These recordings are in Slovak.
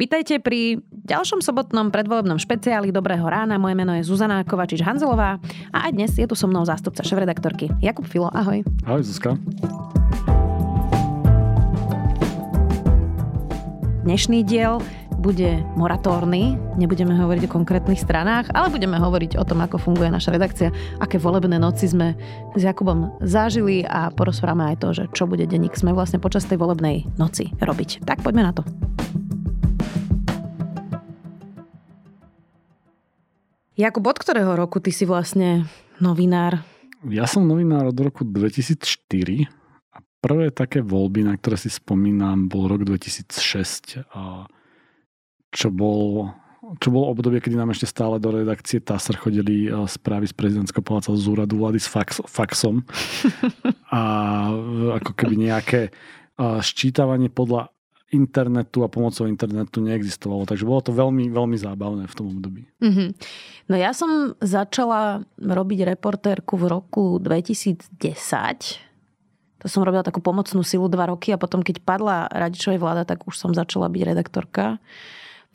Vítajte pri ďalšom sobotnom predvolebnom špeciáli Dobrého rána. Moje meno je Zuzana Kovačič-Hanzelová a aj dnes je tu so mnou zástupca šéf-redaktorky Jakub Filo. Ahoj. Ahoj Zuzka. Dnešný diel bude moratórny, nebudeme hovoriť o konkrétnych stranách, ale budeme hovoriť o tom, ako funguje naša redakcia, aké volebné noci sme s Jakubom zažili a porozprávame aj to, že čo bude denník sme vlastne počas tej volebnej noci robiť. Tak poďme na to. Jakub, od ktorého roku ty si vlastne novinár? Ja som novinár od roku 2004 a prvé také voľby, na ktoré si spomínam, bol rok 2006. A čo bol čo bolo obdobie, kedy nám ešte stále do redakcie TASR chodili eh, správy z prezidentského paláca z úradu vlády s fax, faxom a ako keby nejaké ščítavanie podľa internetu a pomocou internetu neexistovalo. Takže bolo to veľmi, veľmi zábavné v tom období. Mm-hmm. No ja som začala robiť reportérku v roku 2010. To som robila takú pomocnú silu dva roky a potom, keď padla Radičovej vláda, tak už som začala byť redaktorka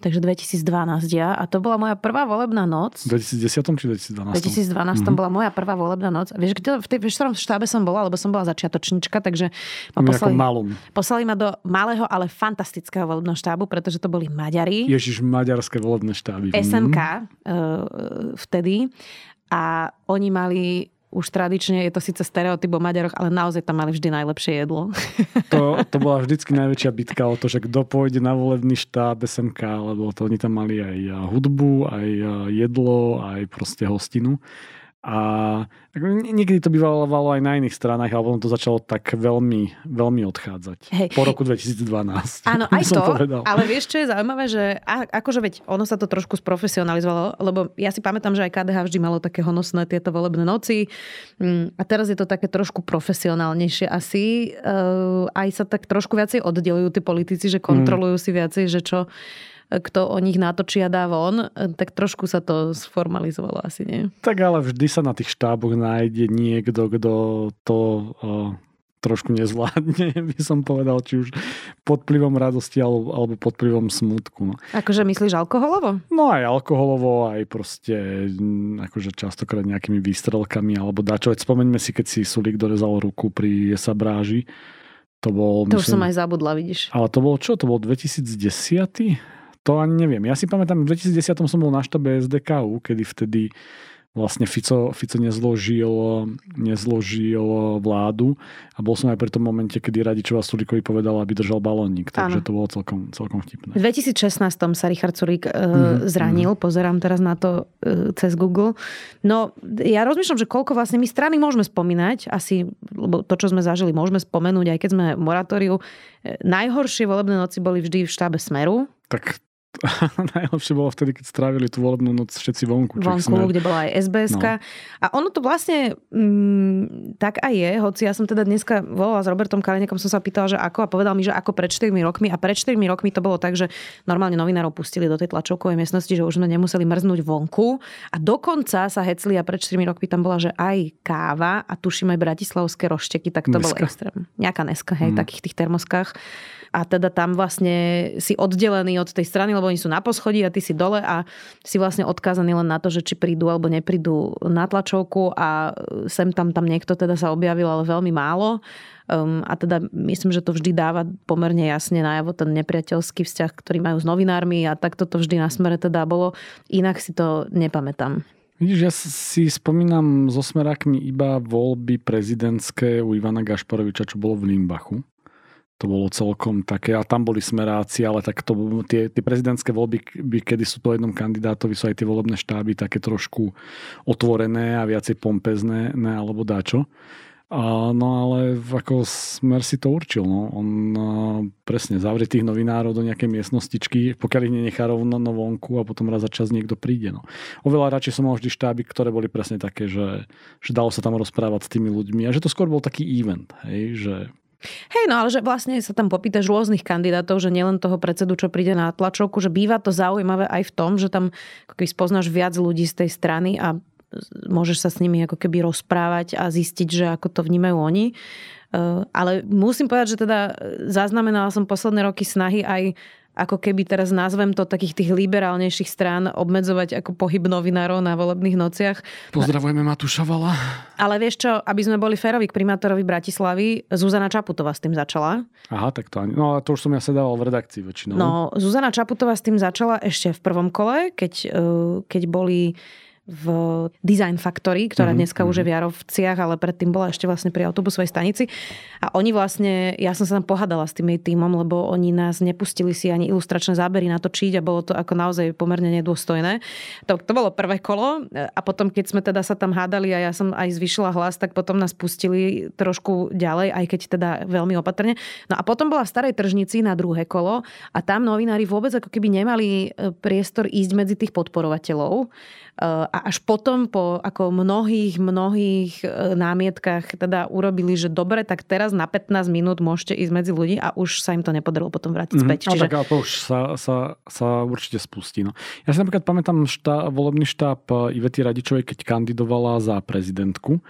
takže 2012 ja. A to bola moja prvá volebná noc. V 2010 či 2012? 2012 mm-hmm. bola moja prvá volebná noc. Vieš, kde, v tej v ktorom štábe som bola, lebo som bola začiatočnička, takže ma poslali, malom. poslali ma do malého, ale fantastického volebného štábu, pretože to boli Maďari. Ježiš, maďarské volebné štáby. SMK mm. uh, vtedy. A oni mali už tradične je to síce stereotyp o Maďaroch, ale naozaj tam mali vždy najlepšie jedlo. To, to bola vždycky najväčšia bitka o to, že kto pôjde na volebný štáb SMK, lebo to oni tam mali aj hudbu, aj jedlo, aj proste hostinu. A niekedy to bývalo aj na iných stranách, ale potom to začalo tak veľmi, veľmi odchádzať. Hej. Po roku 2012. Áno, aj to, povedal. ale vieš, čo je zaujímavé, že a, akože veď, ono sa to trošku sprofesionalizovalo, lebo ja si pamätám, že aj KDH vždy malo také honosné tieto volebné noci mm, a teraz je to také trošku profesionálnejšie asi. Uh, aj sa tak trošku viacej oddelujú tí politici, že kontrolujú mm. si viacej, že čo kto o nich natočí a dá von, tak trošku sa to sformalizovalo asi, nie? Tak ale vždy sa na tých štáboch nájde niekto, kto to o, trošku nezvládne, by som povedal, či už pod vplyvom radosti alebo, alebo pod vplyvom smutku. No. Akože myslíš alkoholovo? No aj alkoholovo, aj proste akože častokrát nejakými výstrelkami alebo dačo. Veď spomeňme si, keď si Sulík dorezal ruku pri Sabráži. To bol... To myslím, už som aj zabudla, vidíš. Ale to bol čo? To bol 2010? To ani neviem. Ja si pamätám, v 2010 som bol na štabe SDKU, kedy vtedy vlastne Fico, Fico nezložil, nezložil vládu a bol som aj pri tom momente, kedy Radičová Sulíkovi povedala, aby držal balónik, takže ano. to bolo celkom, celkom vtipné. V 2016 sa Richard Sulík mm-hmm. zranil, mm-hmm. pozerám teraz na to uh, cez Google. No ja rozmýšľam, že koľko vlastne my strany môžeme spomínať, asi, lebo to, čo sme zažili, môžeme spomenúť, aj keď sme moratóriu. E, najhoršie volebné noci boli vždy v štábe Smeru. Tak najlepšie bolo vtedy, keď strávili tú volebnú noc všetci vonku. Vonku, sme... kde bola aj sbs no. A ono to vlastne mm, tak aj je, hoci ja som teda dneska volala s Robertom Kalinekom, som sa pýtala, že ako a povedal mi, že ako pred 4 rokmi. A pred 4 rokmi to bolo tak, že normálne novinárov pustili do tej tlačovkovej miestnosti, že už sme nemuseli mrznúť vonku. A dokonca sa hecli a pred 4 rokmi tam bola, že aj káva a tuším aj bratislavské rošteky, tak to bolo extrém. Nejaká neska, hej, mm. takých tých termoskách a teda tam vlastne si oddelený od tej strany, lebo oni sú na poschodí a ty si dole a si vlastne odkázaný len na to, že či prídu alebo neprídu na tlačovku a sem tam tam niekto teda sa objavil, ale veľmi málo. Um, a teda myslím, že to vždy dáva pomerne jasne najavo ten nepriateľský vzťah, ktorý majú s novinármi a takto to vždy na smere teda bolo. Inak si to nepamätám. Vidíš, ja si spomínam so smerákmi iba voľby prezidentské u Ivana Gašparoviča, čo bolo v Limbachu to bolo celkom také, a tam boli smeráci, ale tak to, tie, tie prezidentské voľby, by, kedy sú to jednom kandidátovi, sú aj tie volebné štáby také trošku otvorené a viacej pompezné, ne, alebo dačo. A, no ale ako smer si to určil. No. On a, presne zavrie tých novinárov do nejakej miestnostičky, pokiaľ ich nenechá rovno no vonku a potom raz za čas niekto príde. No. Oveľa radšej som mal vždy štáby, ktoré boli presne také, že, že dalo sa tam rozprávať s tými ľuďmi a že to skôr bol taký event, hej, že Hej, no ale že vlastne sa tam popýtaš rôznych kandidátov, že nielen toho predsedu, čo príde na tlačovku, že býva to zaujímavé aj v tom, že tam keby spoznáš viac ľudí z tej strany a môžeš sa s nimi ako keby rozprávať a zistiť, že ako to vnímajú oni. E, ale musím povedať, že teda zaznamenala som posledné roky snahy aj ako keby teraz nazvem to takých tých liberálnejších strán obmedzovať ako pohyb novinárov na volebných nociach. Pozdravujeme Matúša Vala. Ale vieš čo, aby sme boli férovi k primátorovi Bratislavy, Zuzana Čaputová s tým začala. Aha, tak to ani... No a to už som ja sedával v redakcii väčšinou. No, Zuzana Čaputová s tým začala ešte v prvom kole, keď, e, keď boli v Design Factory, ktorá mm-hmm. dneska už je v Jarovciach, ale predtým bola ešte vlastne pri autobusovej stanici. A oni vlastne, ja som sa tam pohádala s tým jej týmom, lebo oni nás nepustili si ani ilustračné zábery natočiť a bolo to ako naozaj pomerne nedôstojné. To, to bolo prvé kolo a potom, keď sme teda sa tam hádali a ja som aj zvyšila hlas, tak potom nás pustili trošku ďalej, aj keď teda veľmi opatrne. No a potom bola v Starej tržnici na druhé kolo a tam novinári vôbec ako keby nemali e, priestor ísť medzi tých podporovateľov a až potom po ako mnohých, mnohých e, námietkach teda urobili, že dobre, tak teraz na 15 minút môžete ísť medzi ľudí a už sa im to nepodarilo potom vrátiť mm-hmm. späť. Čiže... A tak to už sa, sa, sa určite spustí. No. Ja si napríklad pamätám štá, volebný štáb e, Ivety Radičovej, keď kandidovala za prezidentku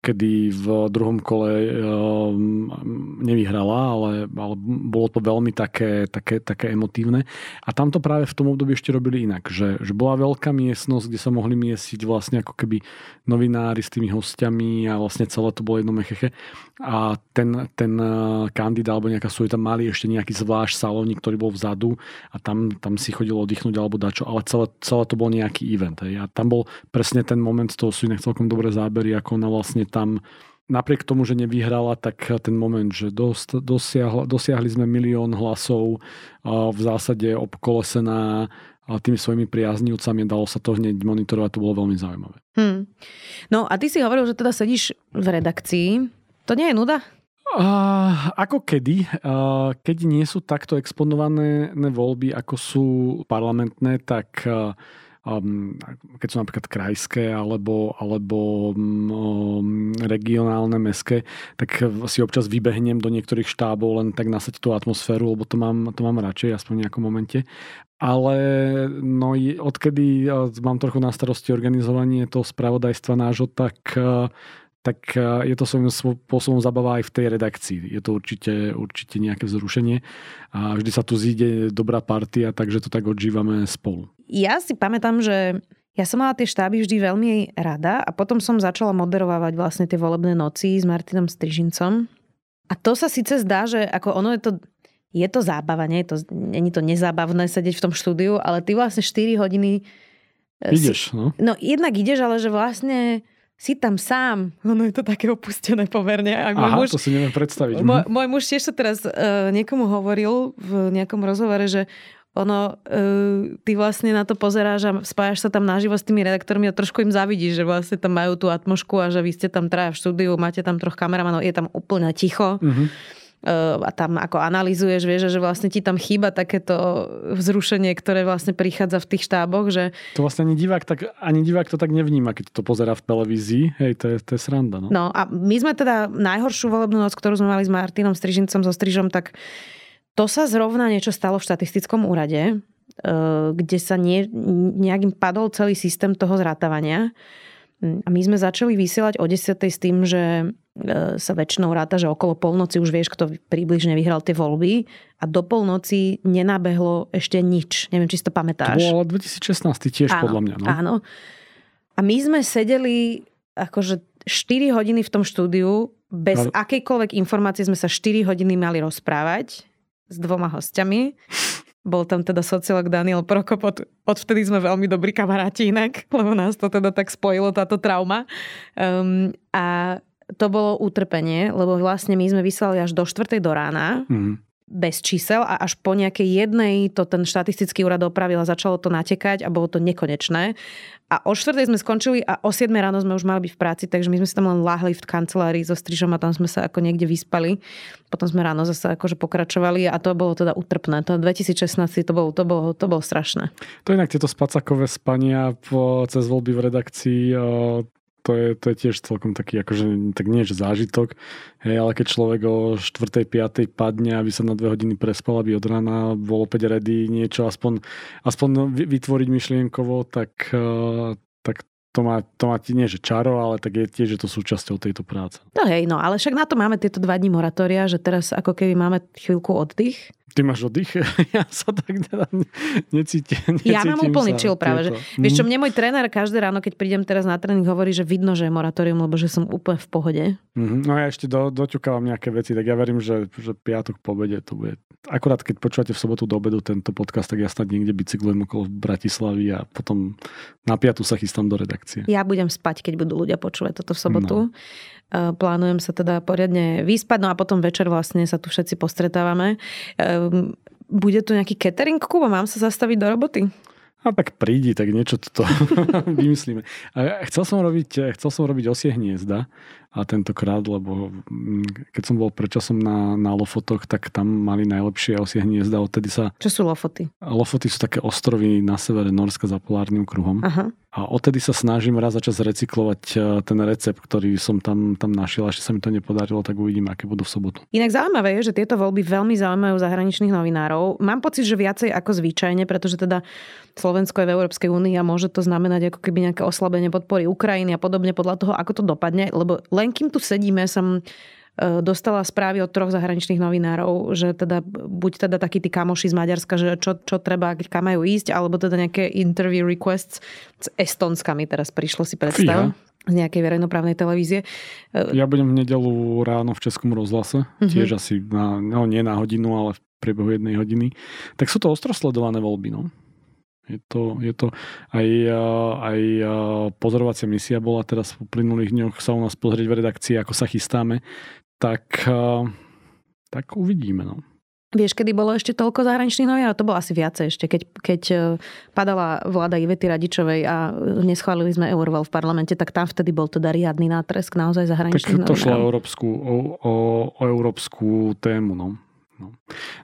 kedy v druhom kole um, nevyhrala, ale, ale bolo to veľmi také, také, také emotívne. A tam to práve v tom období ešte robili inak, že, že bola veľká miestnosť, kde sa mohli miesiť vlastne ako keby novinári s tými hostiami a vlastne celé to bolo jedno mecheche. A ten, ten uh, kandidát alebo nejaká súj tam mali ešte nejaký zvlášť salónik, ktorý bol vzadu a tam, tam si chodilo oddychnúť alebo dačo, ale celé, celé to bol nejaký event. Hej. A tam bol presne ten moment, z toho sú inak celkom dobré zábery, ako ona vlastne tam napriek tomu, že nevyhrala, tak ten moment, že dost, dosiahla, dosiahli sme milión hlasov, v zásade obkolesená tými svojimi priaznivcami, dalo sa to hneď monitorovať, to bolo veľmi zaujímavé. Hmm. No a ty si hovoril, že teda sedíš v redakcii. To nie je nuda? Uh, ako kedy? Uh, keď nie sú takto exponované voľby, ako sú parlamentné, tak uh, um, keď sú napríklad krajské alebo, alebo um, regionálne, meské, tak si občas vybehnem do niektorých štábov len tak nasať tú atmosféru, lebo to mám, to mám radšej, aspoň v nejakom momente. Ale no, odkedy mám trochu na starosti organizovanie toho spravodajstva nášho, tak tak je to svojím spôsobom zabava aj v tej redakcii. Je to určite, určite nejaké vzrušenie a vždy sa tu zíde dobrá partia, takže to tak odžívame spolu. Ja si pamätám, že ja som mala tie štáby vždy veľmi rada a potom som začala moderovávať vlastne tie volebné noci s Martinom Strižincom. A to sa síce zdá, že ako ono je to, je to zábava, nie je to, není to nezábavné sedieť v tom štúdiu, ale ty vlastne 4 hodiny... Ideš, no. No jednak ideš, ale že vlastne si tam sám. Ono je to také opustené pomerne. A Aha, muž, to si neviem predstaviť. Môj, môj muž tiež sa teraz uh, niekomu hovoril v nejakom rozhovore, že ono, uh, ty vlastne na to pozeráš a spájaš sa tam naživo s tými redaktormi a trošku im zavidíš, že vlastne tam majú tú atmošku a že vy ste tam traja v štúdiu, máte tam troch kameramanov, je tam úplne ticho. Uh-huh a tam ako analizuješ, vieš, že vlastne ti tam chýba takéto vzrušenie, ktoré vlastne prichádza v tých štáboch, že... To vlastne ani divák, tak, ani divák to tak nevníma, keď to pozera v televízii. Hej, to je, to je sranda. No. no a my sme teda najhoršiu volebnú noc, ktorú sme mali s Martinom Strižincom, so Strižom, tak to sa zrovna niečo stalo v štatistickom úrade, e, kde sa nie, nejakým padol celý systém toho zrátavania. A my sme začali vysielať o 10. s tým, že e, sa väčšinou ráta, že okolo polnoci už vieš, kto približne vyhral tie voľby a do polnoci nenabehlo ešte nič. Neviem, či si to pamätáš. To bolo 2016 tiež áno, podľa mňa. No? Áno. A my sme sedeli akože 4 hodiny v tom štúdiu, bez akejkoľvek informácie sme sa 4 hodiny mali rozprávať s dvoma hostiami. Bol tam teda sociolog Daniel Prokop, od, odvtedy sme veľmi dobrí kamaráti inak, lebo nás to teda tak spojilo, táto trauma. Um, a to bolo utrpenie, lebo vlastne my sme vyslali až do 4. do rána. Mm bez čísel a až po nejakej jednej to ten štatistický úrad opravil a začalo to natekať a bolo to nekonečné. A o 4. sme skončili a o 7. ráno sme už mali byť v práci, takže my sme si tam len láhli v kancelárii so strižom a tam sme sa ako niekde vyspali. Potom sme ráno zase akože pokračovali a to bolo teda utrpné. To 2016 to bolo, to bolo, to bolo strašné. To inak tieto spacakové spania po, cez voľby v redakcii to je, to je tiež celkom taký, akože, tak nie že zážitok, hej, ale keď človek o 4. 5. padne, aby sa na dve hodiny prespal, aby od rána bol opäť ready niečo aspoň, aspoň vytvoriť myšlienkovo, tak, eh, tak to má, to má nie že čaro, ale tak je tiež je to súčasťou tejto práce. No hej, no ale však na to máme tieto dva dní moratória, že teraz ako keby máme chvíľku oddych. Ty máš oddych? Ja sa tak teda necítim. Ja mám úplný chill práve. Že, vieš čo, mne môj tréner každé ráno, keď prídem teraz na tréning, hovorí, že vidno, že je moratórium, lebo že som úplne v pohode. Mm-hmm. No ja ešte do, doťukávam nejaké veci, tak ja verím, že, že piatok po obede to bude. Akurát keď počúvate v sobotu do obedu tento podcast, tak ja snad niekde bicyklujem okolo Bratislavy a potom na piatu sa chystám do redakcie. Ja budem spať, keď budú ľudia počúvať toto v sobotu. No. Plánujem sa teda poriadne vyspať, no a potom večer vlastne sa tu všetci postretávame. Ehm, bude tu nejaký catering, Kuba? Mám sa zastaviť do roboty? A tak prídi, tak niečo toto vymyslíme. A chcel som robiť, chcel som robiť osie hniezda, a tentokrát, lebo mm, keď som bol predčasom na, na Lofotoch, tak tam mali najlepšie osie hniezda. Odtedy sa... Čo sú Lofoty? Lofoty sú také ostrovy na severe Norska za polárnym kruhom. Aha. A odtedy sa snažím raz za čas recyklovať e, ten recept, ktorý som tam, tam našiel. Ešte sa mi to nepodarilo, tak uvidím, aké budú v sobotu. Inak zaujímavé je, že tieto voľby veľmi zaujímajú zahraničných novinárov. Mám pocit, že viacej ako zvyčajne, pretože teda Slovensko je v Európskej únii a môže to znamenať ako keby nejaké oslabenie podpory Ukrajiny a podobne podľa toho, ako to dopadne. Lebo len kým tu sedíme, som e, dostala správy od troch zahraničných novinárov, že teda buď teda takí tí kamoši z Maďarska, že čo, čo treba, kam majú ísť, alebo teda nejaké interview requests s Estonskami teraz prišlo si predstav. Fíha z nejakej verejnoprávnej televízie. E, ja budem v nedelu ráno v Českom rozhlase, uh-huh. tiež asi na, no nie na hodinu, ale v priebehu jednej hodiny. Tak sú to ostrosledované voľby, no. Je to, je to aj, aj pozorovacia misia bola teraz v uplynulých dňoch sa u nás pozrieť v redakcii, ako sa chystáme, tak, tak uvidíme. No. Vieš, kedy bolo ešte toľko zahraničných novinárov? To bolo asi viacej ešte, keď, keď e, padala vláda Ivety Radičovej a neschválili sme Euroval v parlamente, tak tam vtedy bol teda riadny nátresk naozaj zahraničných tak to šlo o európsku, o, o, o európsku tému. No. No.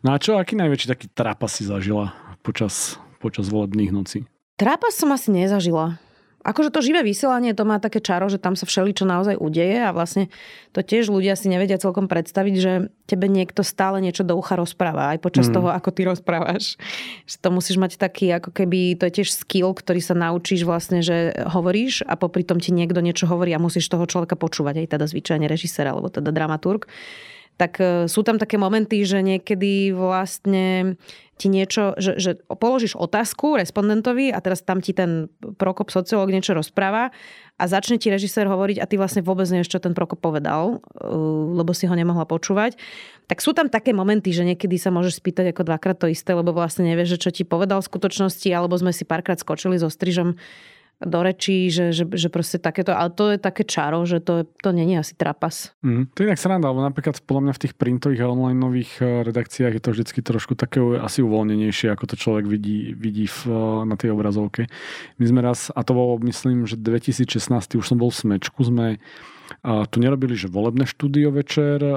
no a čo, aký najväčší taký trapas si zažila počas počas volebných nocí? Trápas som asi nezažila. Akože to živé vysielanie, to má také čaro, že tam sa všeličo naozaj udeje a vlastne to tiež ľudia si nevedia celkom predstaviť, že tebe niekto stále niečo do ucha rozpráva, aj počas mm. toho, ako ty rozprávaš. Že to musíš mať taký, ako keby, to je tiež skill, ktorý sa naučíš vlastne, že hovoríš a popri tom ti niekto niečo hovorí a musíš toho človeka počúvať, aj teda zvyčajne režisér alebo teda dramaturg tak e, sú tam také momenty, že niekedy vlastne ti niečo, že, že položíš otázku respondentovi a teraz tam ti ten Prokop sociológ niečo rozpráva a začne ti režisér hovoriť a ty vlastne vôbec nevieš, čo ten Prokop povedal, uh, lebo si ho nemohla počúvať. Tak sú tam také momenty, že niekedy sa môžeš spýtať ako dvakrát to isté, lebo vlastne nevieš, čo ti povedal v skutočnosti, alebo sme si párkrát skočili so strižom do rečí, že, že, že proste takéto, ale to je také čaro, že to, to není asi trapas. Mm, to je inak sranda, lebo napríklad podľa mňa v tých printových a online nových eh, redakciách je to vždycky trošku také asi uvoľnenejšie, ako to človek vidí, vidí v, eh, na tej obrazovke. My sme raz, a to bolo myslím, že 2016, už som bol v Smečku, sme a tu nerobili, že volebné štúdio večer, eh,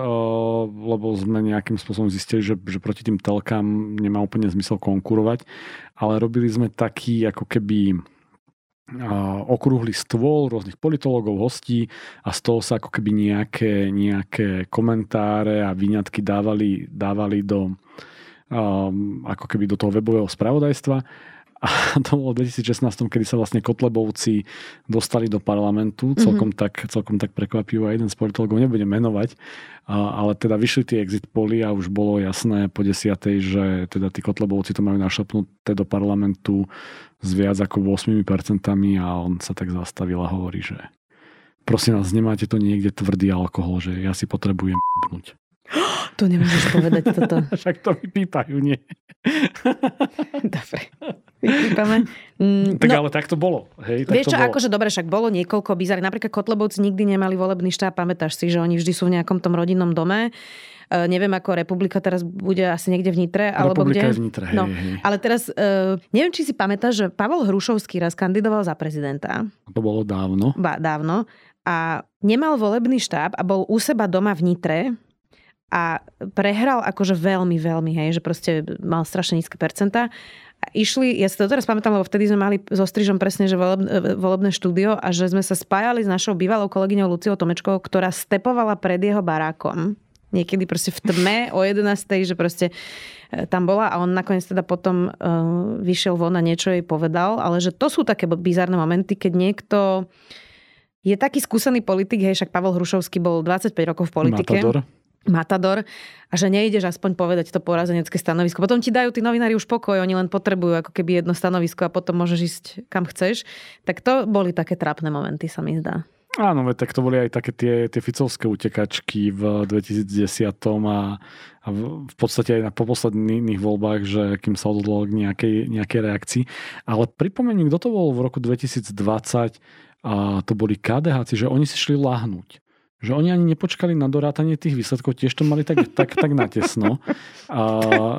lebo sme nejakým spôsobom zistili, že, že proti tým telkám nemá úplne zmysel konkurovať, ale robili sme taký ako keby okrúhly stôl rôznych politológov, hostí a z toho sa ako keby nejaké, nejaké komentáre a výňatky dávali, dávali do, um, ako keby do toho webového spravodajstva. A to bolo v 2016, kedy sa vlastne Kotlebovci dostali do parlamentu, mhm. celkom, mm-hmm. tak, celkom tak prekvapivo a jeden z politologov nebudem menovať, a, ale teda vyšli tie exit poly a už bolo jasné po desiatej, že teda tí Kotlebovci to majú našlapnuté do parlamentu s viac ako 8% a on sa tak zastavil a hovorí, že prosím vás, nemáte to niekde tvrdý alkohol, že ja si potrebujem bnúť. To nemôžeš povedať toto. Však to vypípajú, nie? Dobre. Vypípame. Mm, tak no, ale tak to bolo. Hej, tak vieš to čo, bolo. akože dobre, však bolo niekoľko bizar. Napríklad Kotlebovci nikdy nemali volebný štáb, pamätáš si, že oni vždy sú v nejakom tom rodinnom dome. Uh, neviem, ako republika teraz bude asi niekde v Nitre. Alebo republika kde. v Nitre, hej, no, hej. Ale teraz, uh, neviem, či si pamätáš, že Pavol Hrušovský raz kandidoval za prezidenta. To bolo dávno. Ba, dávno. A nemal volebný štáb a bol u seba doma v Nitre a prehral akože veľmi, veľmi, hej, že proste mal strašne nízke percentá. Išli, ja si to teraz pamätám, lebo vtedy sme mali so Strižom presne, že volebné, volebné štúdio a že sme sa spájali s našou bývalou kolegyňou Luciou Tomečkou, ktorá stepovala pred jeho barákom. Niekedy proste v tme o 11. že proste e, tam bola a on nakoniec teda potom uh, vyšiel von a niečo jej povedal, ale že to sú také bizarné momenty, keď niekto je taký skúsený politik, hej, však Pavel Hrušovský bol 25 rokov v politike. Matador matador a že nejdeš aspoň povedať to porazenecké stanovisko. Potom ti dajú tí novinári už pokoj, oni len potrebujú ako keby jedno stanovisko a potom môžeš ísť kam chceš. Tak to boli také trápne momenty, sa mi zdá. Áno, tak to boli aj také tie, tie ficovské utekačky v 2010 a, a v podstate aj na posledných voľbách, že kým sa odhodlo k nejakej, nejakej reakcii. Ale pripomeniem, kto to bol v roku 2020 a to boli KDH, že oni si šli lahnúť že oni ani nepočkali na dorátanie tých výsledkov, tiež to mali tak, tak, tak natesno. A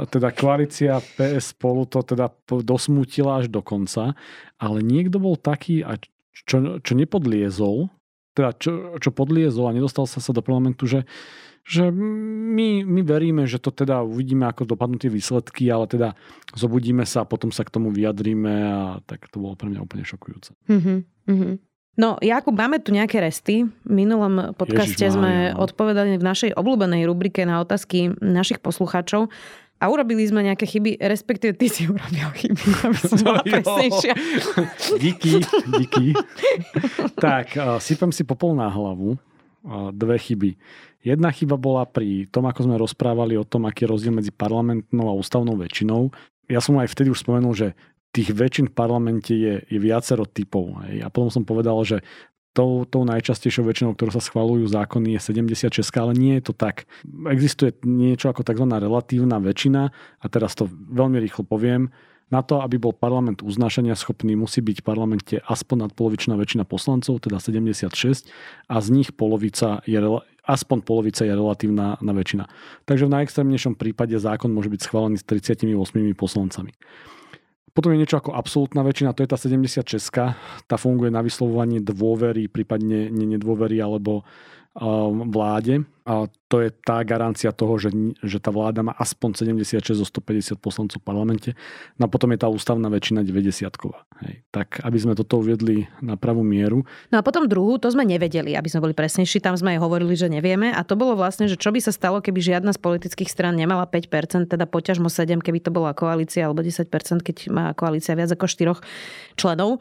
teda koalícia PS spolu to teda dosmutila až do konca, ale niekto bol taký, a čo, čo nepodliezol, teda čo, čo podliezol a nedostal sa sa do parlamentu, že, že my, my veríme, že to teda uvidíme, ako dopadnú tie výsledky, ale teda zobudíme sa a potom sa k tomu vyjadríme a tak to bolo pre mňa úplne šokujúce. Mm-hmm, mm-hmm. No, Jakub, máme tu nejaké resty. V minulom podcaste Ježiš, sme no. odpovedali v našej obľúbenej rubrike na otázky našich poslucháčov a urobili sme nejaké chyby, respektíve ty si urobil chyby, aby som bola presnejšia. díky, díky. tak, uh, sypem si popol na hlavu. Uh, dve chyby. Jedna chyba bola pri tom, ako sme rozprávali o tom, aký je rozdiel medzi parlamentnou a ústavnou väčšinou. Ja som aj vtedy už spomenul, že tých väčšin v parlamente je, je viacero typov. Hej. A potom som povedal, že tou, tou najčastejšou väčšinou, ktorou sa schvalujú zákony, je 76, ale nie je to tak. Existuje niečo ako tzv. relatívna väčšina a teraz to veľmi rýchlo poviem. Na to, aby bol parlament uznášania schopný, musí byť v parlamente aspoň nadpolovičná väčšina poslancov, teda 76, a z nich polovica je, aspoň polovica je relatívna na väčšina. Takže v najextrémnejšom prípade zákon môže byť schválený s 38 poslancami. Potom je niečo ako absolútna väčšina, to je tá 76. Tá funguje na vyslovovanie dôvery, prípadne nedôvery alebo vláde. A to je tá garancia toho, že, že tá vláda má aspoň 76 zo 150 poslancov v parlamente. No a potom je tá ústavná väčšina 90 Hej. Tak aby sme toto uviedli na pravú mieru. No a potom druhú, to sme nevedeli, aby sme boli presnejší. Tam sme aj hovorili, že nevieme. A to bolo vlastne, že čo by sa stalo, keby žiadna z politických strán nemala 5%, teda poťažmo 7, keby to bola koalícia, alebo 10%, keď má koalícia viac ako 4 členov.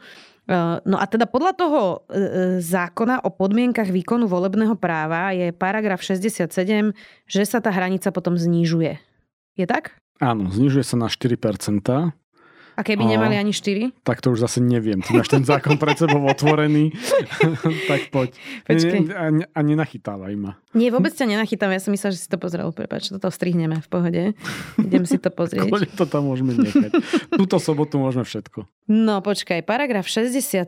Eh, no a teda podľa toho eh, zákona o podmienkach výkonu volebného práva je paragraf 67, že sa tá hranica potom znižuje. Je tak? Áno, znižuje sa na 4%. A keby a, nemali ani 4? Tak to už zase neviem. Ty máš ten zákon pred sebou otvorený. tak poď. Ne, a, a nenachytávaj ma. Nie, vôbec ťa nenachytám. Ja som myslela, že si to pozrel. Prepač, toto strihneme v pohode. Idem si to pozrieť. Kľudne to tam môžeme nechať. Túto sobotu môžeme všetko. No počkaj, paragraf 67.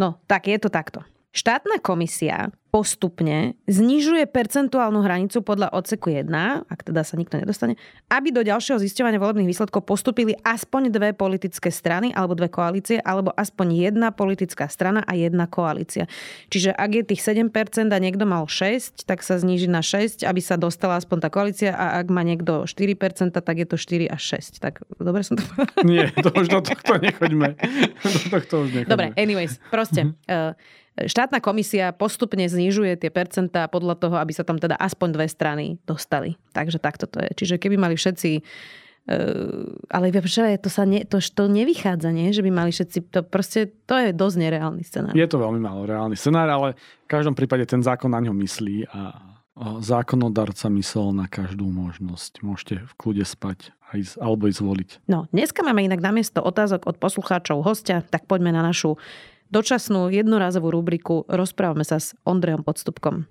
No, tak je to takto. Štátna komisia postupne znižuje percentuálnu hranicu podľa odseku 1, ak teda sa nikto nedostane, aby do ďalšieho zisťovania volebných výsledkov postupili aspoň dve politické strany alebo dve koalície, alebo aspoň jedna politická strana a jedna koalícia. Čiže ak je tých 7% a niekto mal 6, tak sa zníži na 6, aby sa dostala aspoň tá koalícia a ak má niekto 4%, tak je to 4 až 6. Tak dobre som to povedala? Nie, to už do tohto nechoďme. Do tohto už nechoďme. Dobre, anyways, proste. Uh, štátna komisia postupne znižuje tie percentá podľa toho, aby sa tam teda aspoň dve strany dostali. Takže takto to je. Čiže keby mali všetci Uh, ale že to sa ne, to, to nevychádza, nie? že by mali všetci, to proste, to je dosť nereálny scenár. Je to veľmi málo reálny scenár, ale v každom prípade ten zákon na ňo myslí a zákonodarca myslel na každú možnosť. Môžete v kľude spať ísť, alebo ísť voliť. No, dneska máme inak namiesto otázok od poslucháčov hostia, tak poďme na našu dočasnú jednorazovú rubriku Rozprávame sa s Ondrejom Podstupkom.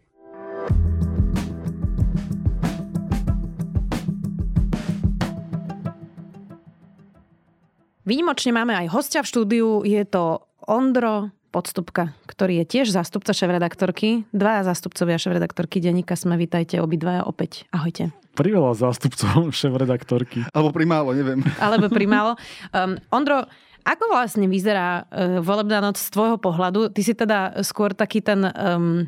Výnimočne máme aj hostia v štúdiu, je to Ondro Podstupka, ktorý je tiež zástupca šéf-redaktorky. Dvaja zástupcovia šéf-redaktorky denníka sme, vítajte obidvaja opäť. Ahojte. Priveľa zástupcov šéf-redaktorky. Alebo primálo, neviem. Alebo primálo. Um, Ondro, ako vlastne vyzerá uh, volebná noc z tvojho pohľadu? Ty si teda skôr taký ten um,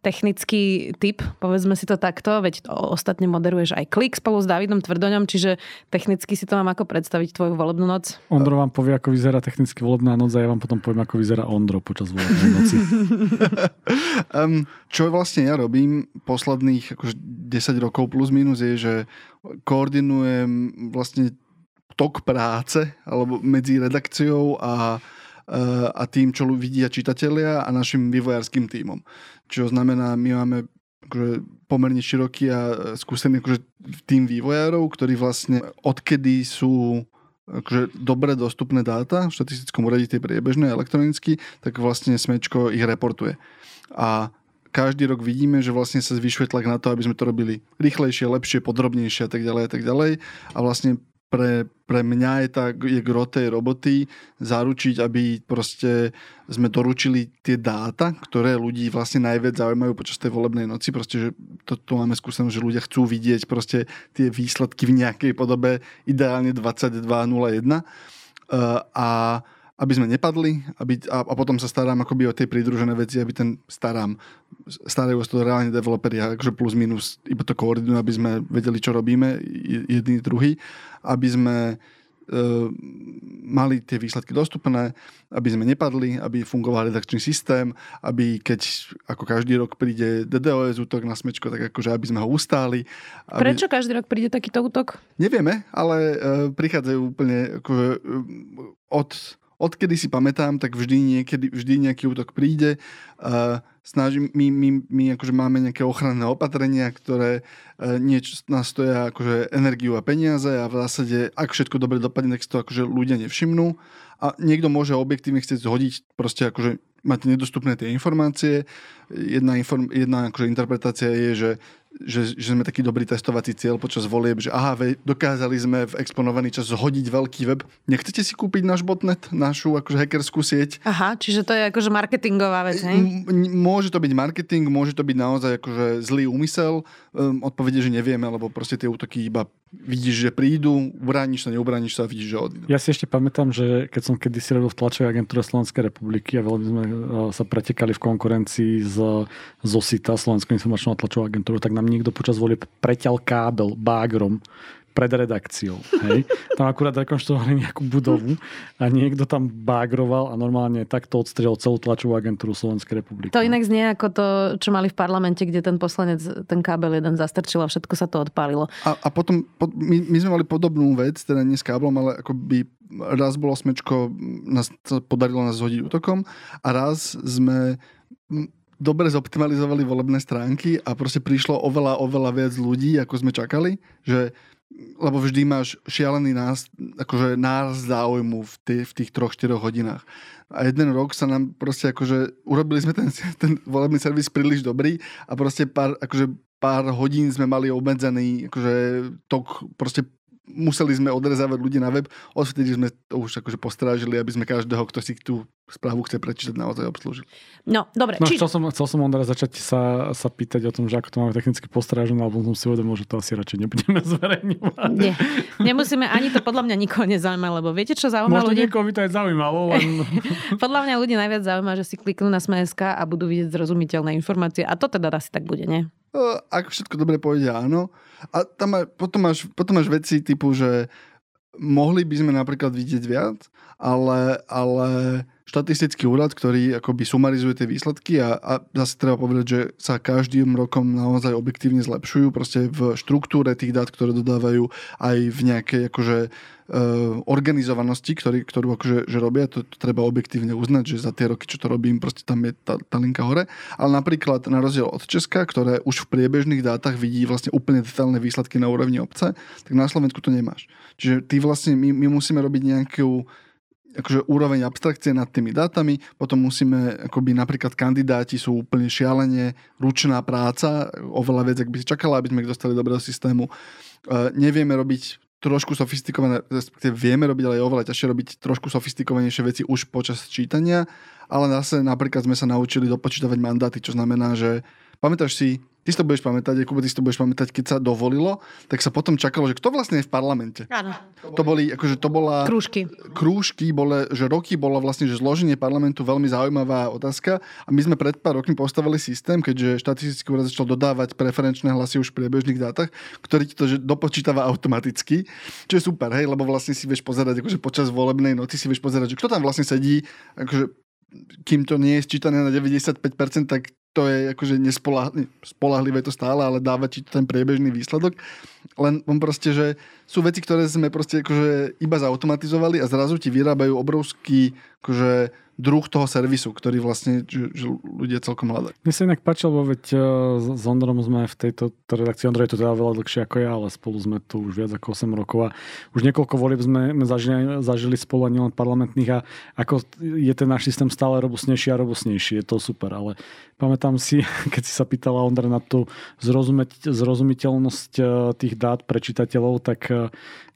technický typ, povedzme si to takto, veď to ostatne moderuješ aj klik spolu s Davidom Tvrdoňom, čiže technicky si to mám ako predstaviť tvoju volebnú noc. Ondro vám povie, ako vyzerá technicky volebná noc a ja vám potom poviem, ako vyzerá Ondro počas volebnej noci. um, čo vlastne ja robím posledných akože 10 rokov plus minus je, že koordinujem vlastne tok práce alebo medzi redakciou a, a tým, čo vidia čitatelia a našim vývojárským týmom. Čo znamená, my máme akože pomerne široký a skúsený akože tým vývojárov, ktorí vlastne odkedy sú akože dobre dostupné dáta v štatistickom úrade tej priebežnej elektronicky, tak vlastne Smečko ich reportuje. A každý rok vidíme, že vlastne sa zvyšuje tlak na to, aby sme to robili rýchlejšie, lepšie, podrobnejšie a tak ďalej a tak ďalej. A vlastne pre, pre mňa je, tá, je gro tej roboty zaručiť, aby proste sme doručili tie dáta, ktoré ľudí vlastne najviac zaujímajú počas tej volebnej noci. Proste, že to, to máme skúsenosť, že ľudia chcú vidieť proste tie výsledky v nejakej podobe, ideálne 22.01. Uh, a aby sme nepadli aby, a, a potom sa starám akoby o tie pridružené veci, aby ten starám, starajú sa to reálne developeri, akože plus minus iba to koordinujú, aby sme vedeli, čo robíme, jedný, druhý, aby sme e, mali tie výsledky dostupné, aby sme nepadli, aby fungoval redakčný systém, aby keď ako každý rok príde DDoS útok na smečko, tak akože aby sme ho ustáli. Aby... Prečo každý rok príde takýto útok? Nevieme, ale e, prichádzajú úplne akože, e, od odkedy si pamätám, tak vždy, niekedy, vždy nejaký útok príde. Uh, snažím, my, my, my akože máme nejaké ochranné opatrenia, ktoré uh, niečo nás stoja akože energiu a peniaze a v zásade, ak všetko dobre dopadne, tak si to akože ľudia nevšimnú. A niekto môže objektívne chcieť zhodiť proste akože máte nedostupné tie informácie. Jedna, inform, jedna akože interpretácia je, že že, že sme taký dobrý testovací cieľ počas volieb, že aha, dokázali sme v exponovaný čas zhodiť veľký web. Nechcete si kúpiť náš botnet, našu akože hackerskú sieť? Aha, čiže to je akože marketingová vec, hej? M- môže to byť marketing, môže to byť naozaj akože zlý úmysel. Um, odpovede, že nevieme, lebo proste tie útoky iba vidíš, že prídu, ubrániš sa, neubrániš sa a vidíš, že odídu. Ja si ešte pamätám, že keď som kedysi robil v tlačovej agentúre Slovenskej republiky a veľmi sme uh, sa pretekali v konkurencii z ZOSITA, Slovenskou informačnou tlačovou agentúrou, tak nám niekto počas volie preťal kábel bágrom pred redakciou. Hej. Tam akurát rekonštruovali nejakú budovu a niekto tam bágroval a normálne takto odstrelil celú tlačovú agentúru Slovenskej republiky. To inak znie ako to, čo mali v parlamente, kde ten poslanec ten kábel jeden zastrčil a všetko sa to odpálilo. A, a potom, po, my, my sme mali podobnú vec, teda nie s káblom, ale ako by raz bolo smečko, nás podarilo nás zhodiť útokom a raz sme dobre zoptimalizovali volebné stránky a proste prišlo oveľa, oveľa viac ľudí, ako sme čakali, že lebo vždy máš šialený nás, akože nás záujmu v, tých, v tých troch, štyroch hodinách. A jeden rok sa nám proste akože, urobili sme ten, ten volebný servis príliš dobrý a proste pár, akože pár hodín sme mali obmedzený akože tok proste museli sme odrezávať ľudí na web, odvtedy sme to už akože postrážili, aby sme každého, kto si tú správu chce prečítať, naozaj obslúžili. No, dobre. No, či... chcel, som, chcel som Ondra začať sa, sa pýtať o tom, že ako to máme technicky postrážené, alebo som si uvedomil, že to asi radšej nebudeme zverejňovať. Nie, nemusíme, ani to podľa mňa nikoho nezaujíma, lebo viete, čo zaujíma Možno ľudí? niekoho by to aj zaujímalo. Len... podľa mňa ľudí najviac zaujíma, že si kliknú na Sme.sk a budú vidieť zrozumiteľné informácie. A to teda asi tak bude, nie? Ak všetko dobre pôjde, áno. A tam má, potom, máš, potom máš veci typu, že mohli by sme napríklad vidieť viac, ale, ale štatistický úrad, ktorý akoby sumarizuje tie výsledky a, a zase treba povedať, že sa každým rokom naozaj objektívne zlepšujú proste v štruktúre tých dát, ktoré dodávajú aj v nejakej akože e, organizovanosti, ktorý, ktorú akože že robia, to, to treba objektívne uznať, že za tie roky, čo to robím, proste tam je tá, tá linka hore. Ale napríklad na rozdiel od Česka, ktoré už v priebežných dátach vidí vlastne úplne detailné výsledky na úrovni obce, tak na Slovensku to nemáš. Čiže ty vlastne, my, my musíme robiť nejakú akože úroveň abstrakcie nad tými dátami, potom musíme, akoby napríklad kandidáti sú úplne šialene ručná práca, oveľa viac, ak by si čakala, aby sme ich dostali do dobrého systému. Uh, nevieme robiť trošku sofistikované, respektíve vieme robiť, ale je oveľa ťažšie robiť trošku sofistikovanejšie veci už počas čítania, ale zase napríklad sme sa naučili dopočítavať mandáty, čo znamená, že pamätáš si, ty si to budeš pamätať, Jakub, ty si to budeš pamätať, keď sa dovolilo, tak sa potom čakalo, že kto vlastne je v parlamente. Áno. To boli, akože to bola... Krúžky. Krúžky, bole, že roky bola vlastne, že zloženie parlamentu veľmi zaujímavá otázka a my sme pred pár rokmi postavili systém, keďže štatistický úrad začal dodávať preferenčné hlasy už v priebežných dátach, ktorý ti to že dopočítava automaticky, čo je super, hej, lebo vlastne si vieš pozerať, akože počas volebnej noci si vieš pozerať, že kto tam vlastne sedí, akože kým to nie je sčítané na 95%, tak to je akože nespolahlivé to stále, ale dáva ti ten priebežný výsledok. Len on proste, že sú veci, ktoré sme proste akože iba zautomatizovali a zrazu ti vyrábajú obrovský akože druh toho servisu, ktorý vlastne že, že ľudia celkom hľadajú. Mne sa inak páčilo, lebo veď uh, s Ondrom sme v tejto redakcii, Ondrej je to teda veľa dlhšie ako ja, ale spolu sme tu už viac ako 8 rokov a už niekoľko volieb sme, sme zažili, zažili spolu a nielen parlamentných a ako je ten náš systém stále robustnejší a robustnejší, je to super, ale pamätám si, keď si sa pýtala Ondra na tú zrozumiteľnosť uh, dát pre čitateľov, tak uh,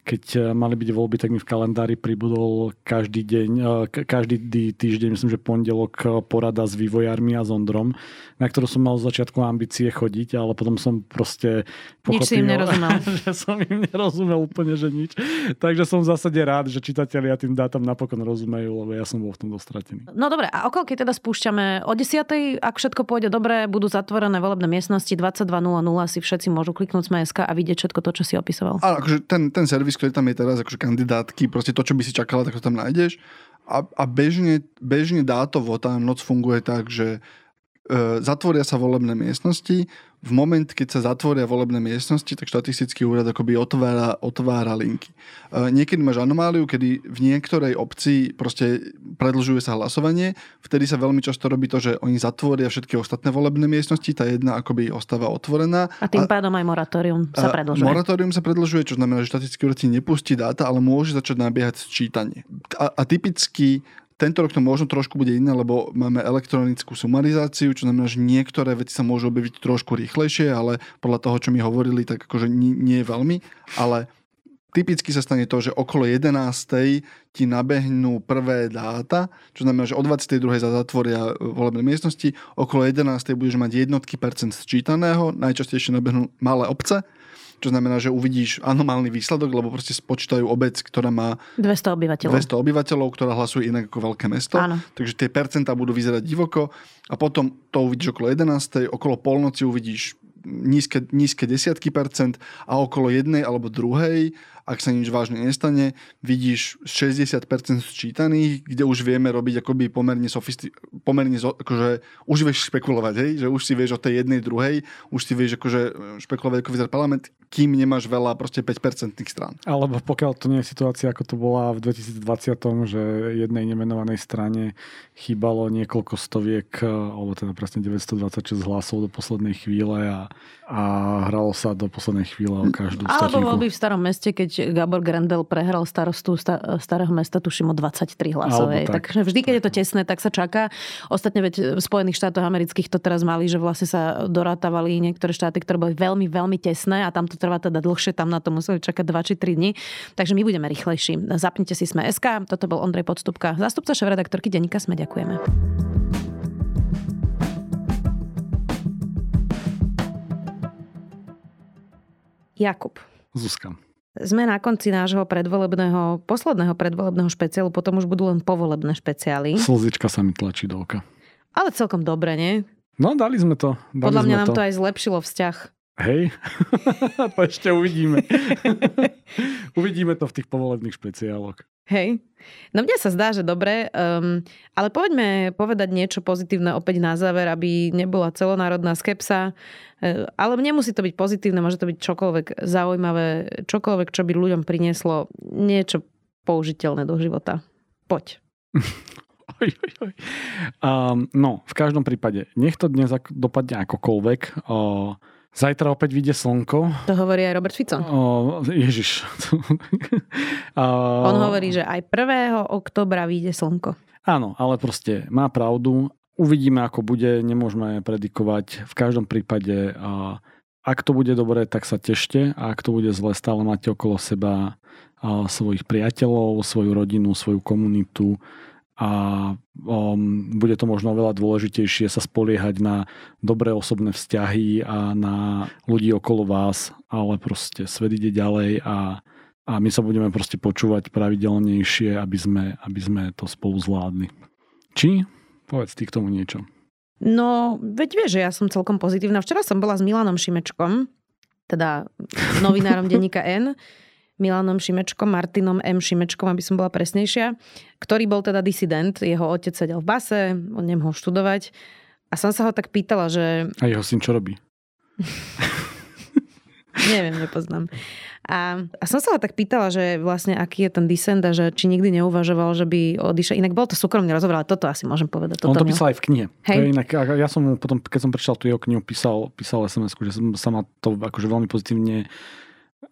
keď eh, mali byť voľby, tak mi v kalendári pribudol každý deň, eh, každý týždeň, myslím, že pondelok eh, porada s vývojármi a s Ondrom, na ktorú som mal z začiatku ambície chodiť, ale potom som proste pochopil, nič si im nerozumel. že som im nerozumel úplne, že nič. Takže som v zásade rád, že čitatelia tým dátam napokon rozumejú, lebo ja som bol v tom dostratený. No dobre, a okolo keď teda spúšťame o 10. ak všetko pôjde dobre, budú zatvorené volebné miestnosti 22.00 si všetci môžu kliknúť z a vidieť všetko to, čo si opisoval. Ale akože ten, ten servis servis, ktorý tam je teraz, akože kandidátky, proste to, čo by si čakala, tak to tam nájdeš. A, a bežne, bežne dátovo tá noc funguje tak, že e, zatvoria sa volebné miestnosti, v moment, keď sa zatvoria volebné miestnosti, tak štatistický úrad akoby otvára, otvára linky. E, niekedy máš anomáliu, kedy v niektorej obci proste predlžuje sa hlasovanie, vtedy sa veľmi často robí to, že oni zatvoria všetky ostatné volebné miestnosti, tá jedna akoby ostáva otvorená. A tým pádom aj moratórium sa predlžuje. Moratórium sa predlžuje, čo znamená, že štatistický úrad si nepustí dáta, ale môže začať nabiehať sčítanie. A, a typicky tento rok to možno trošku bude iné, lebo máme elektronickú sumarizáciu, čo znamená, že niektoré veci sa môžu objaviť trošku rýchlejšie, ale podľa toho, čo mi hovorili, tak akože nie, nie veľmi. Ale typicky sa stane to, že okolo 11. ti nabehnú prvé dáta, čo znamená, že o 22. sa zatvoria volebné miestnosti, okolo 11. budeš mať jednotky percent sčítaného, najčastejšie nabehnú malé obce, čo znamená, že uvidíš anomálny výsledok, lebo proste spočítajú obec, ktorá má 200 obyvateľov. 200 obyvateľov, ktorá hlasuje inak ako veľké mesto. Áno. Takže tie percentá budú vyzerať divoko a potom to uvidíš okolo 11. okolo polnoci uvidíš nízke, nízke desiatky percent a okolo jednej alebo druhej ak sa nič vážne nestane, vidíš 60% sčítaných, kde už vieme robiť akoby pomerne sofisti- pomerne zo- akože už vieš špekulovať, hej? že už si vieš o tej jednej, druhej, už si vieš akože špekulovať, ako vyzerá parlament, kým nemáš veľa proste 5% strán. Alebo pokiaľ to nie je situácia, ako to bola v 2020, že jednej nemenovanej strane chýbalo niekoľko stoviek, alebo teda presne 926 hlasov do poslednej chvíle a, a hralo sa do poslednej chvíle o každú Alebo bol by v starom meste, keď Gabor Grendel prehral starostu starého mesta, tuším o 23 hlasov. Tak. Takže vždy, keď je to tesné, tak sa čaká. Ostatne veď v Spojených štátoch amerických to teraz mali, že vlastne sa dorátavali niektoré štáty, ktoré boli veľmi, veľmi tesné a tam to trvá teda dlhšie, tam na to museli čakať 2 či 3 dní. Takže my budeme rýchlejší. Zapnite si sme SK, toto bol Ondrej Podstupka, zástupca šéf-redaktorky Denika Sme. Ďakujeme. Jakub. Zuzka. Sme na konci nášho predvolebného, posledného predvolebného špeciálu, potom už budú len povolebné špeciály. Slzička sa mi tlačí do oka. Ale celkom dobre, nie? No, dali sme to. Dali Podľa mňa nám to. to aj zlepšilo vzťah. Hej, to ešte uvidíme. uvidíme to v tých povolebných špeciáloch. Hej. No mne sa zdá, že dobre, um, ale poďme povedať niečo pozitívne opäť na záver, aby nebola celonárodná skepsa. Uh, ale nemusí to byť pozitívne, môže to byť čokoľvek zaujímavé, čokoľvek, čo by ľuďom prinieslo niečo použiteľné do života. Poď. Oj, oj, oj. Um, no, v každom prípade, nech to dnes dopadne akokoľvek. Uh, Zajtra opäť vyjde slnko. To hovorí aj Robert Fico. O, ježiš. a... On hovorí, že aj 1. oktobra vyjde slnko. Áno, ale proste má pravdu. Uvidíme, ako bude, nemôžeme predikovať. V každom prípade, a ak to bude dobre, tak sa tešte a ak to bude zle, stále máte okolo seba svojich priateľov, svoju rodinu, svoju komunitu a um, bude to možno veľa dôležitejšie sa spoliehať na dobré osobné vzťahy a na ľudí okolo vás, ale proste svet ide ďalej a, a my sa budeme proste počúvať pravidelnejšie, aby sme, aby sme to spolu zvládli. Či? Povedz ty k tomu niečo. No, veď vieš, že ja som celkom pozitívna. Včera som bola s Milanom Šimečkom, teda novinárom denníka N Milanom Šimečkom, Martinom M. Šimečkom, aby som bola presnejšia, ktorý bol teda disident. Jeho otec sedel v base, on nemohol študovať. A som sa ho tak pýtala, že... A jeho syn čo robí? Neviem, nepoznám. A, a som sa ho tak pýtala, že vlastne aký je ten dissent a že či nikdy neuvažoval, že by odišiel. Inak bol to súkromný rozhovor, ale toto asi môžem povedať. Toto On to písal aj v knihe. Hej. To je inak, ja som potom, keď som prečítal tú jeho knihu, písal, písal sms že sa ma to akože veľmi pozitívne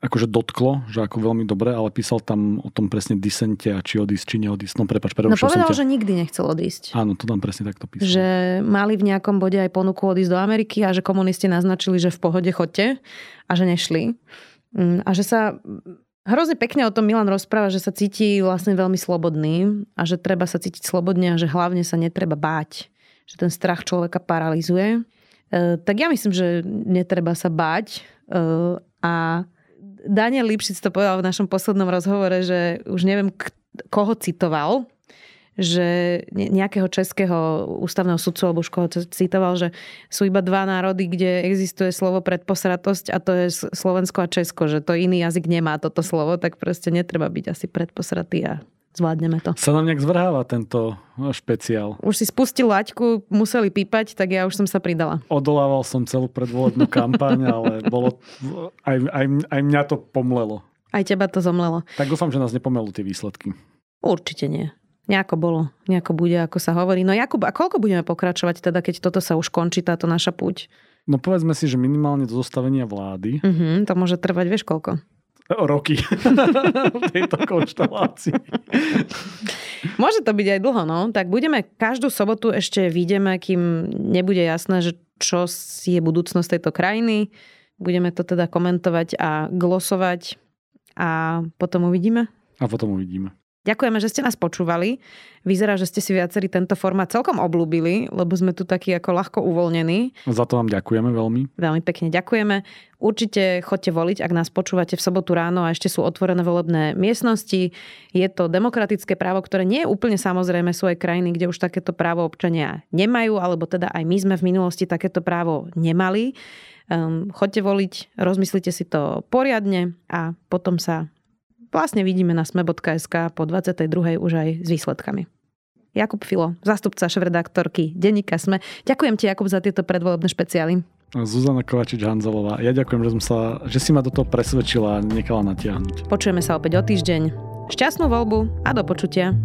akože dotklo, že ako veľmi dobre, ale písal tam o tom presne disente a či odísť, či neodísť. No prepač, No povedal, ťa... že nikdy nechcel odísť. Áno, to tam presne takto písal. Že mali v nejakom bode aj ponuku odísť do Ameriky a že komunisti naznačili, že v pohode chodte a že nešli. Mm, A že sa hrozne pekne o tom Milan rozpráva, že sa cíti vlastne veľmi slobodný a že treba sa cítiť slobodne a že hlavne sa netreba báť. Že ten strach človeka paralizuje. E, tak ja myslím, že netreba sa báť e, a Daniel Lipšic to povedal v našom poslednom rozhovore, že už neviem, k- koho citoval, že ne- nejakého českého ústavného sudcu alebo už koho c- citoval, že sú iba dva národy, kde existuje slovo predposratosť a to je Slovensko a Česko, že to iný jazyk nemá toto slovo, tak proste netreba byť asi predposratý a zvládneme to. Sa nám nejak zvrháva tento špeciál. Už si spustil laťku, museli pípať, tak ja už som sa pridala. Odolával som celú predvolebnú kampaň, ale bolo, aj, aj, aj mňa to pomlelo. Aj teba to zomlelo. Tak dúfam, že nás nepomelú tie výsledky. Určite nie. Nejako bolo, nejako bude, ako sa hovorí. No Jakub, a koľko budeme pokračovať teda, keď toto sa už končí, táto naša púť? No povedzme si, že minimálne do zostavenia vlády Mhm, to môže trvať, vieš koľko? Roky v tejto konštelácii. Môže to byť aj dlho, no. Tak budeme každú sobotu ešte vidíme, kým nebude jasné, že čo je budúcnosť tejto krajiny. Budeme to teda komentovať a glosovať a potom uvidíme. A potom uvidíme. Ďakujeme, že ste nás počúvali. Vyzerá, že ste si viacerí tento formát celkom oblúbili, lebo sme tu takí ako ľahko uvoľnení. Za to vám ďakujeme veľmi. Veľmi pekne ďakujeme. Určite chodte voliť, ak nás počúvate v sobotu ráno a ešte sú otvorené volebné miestnosti. Je to demokratické právo, ktoré nie je úplne samozrejme. Sú aj krajiny, kde už takéto právo občania nemajú, alebo teda aj my sme v minulosti takéto právo nemali. Um, chodte voliť, rozmyslite si to poriadne a potom sa vlastne vidíme na sme.sk po 22. už aj s výsledkami. Jakub Filo, zástupca šéf-redaktorky Denníka Sme. Ďakujem ti, Jakub, za tieto predvolebné špeciály. Zuzana Kovačič-Hanzelová. Ja ďakujem, že, som sa, že si ma do toho presvedčila a nechala natiahnuť. Počujeme sa opäť o týždeň. Šťastnú voľbu a do počutia.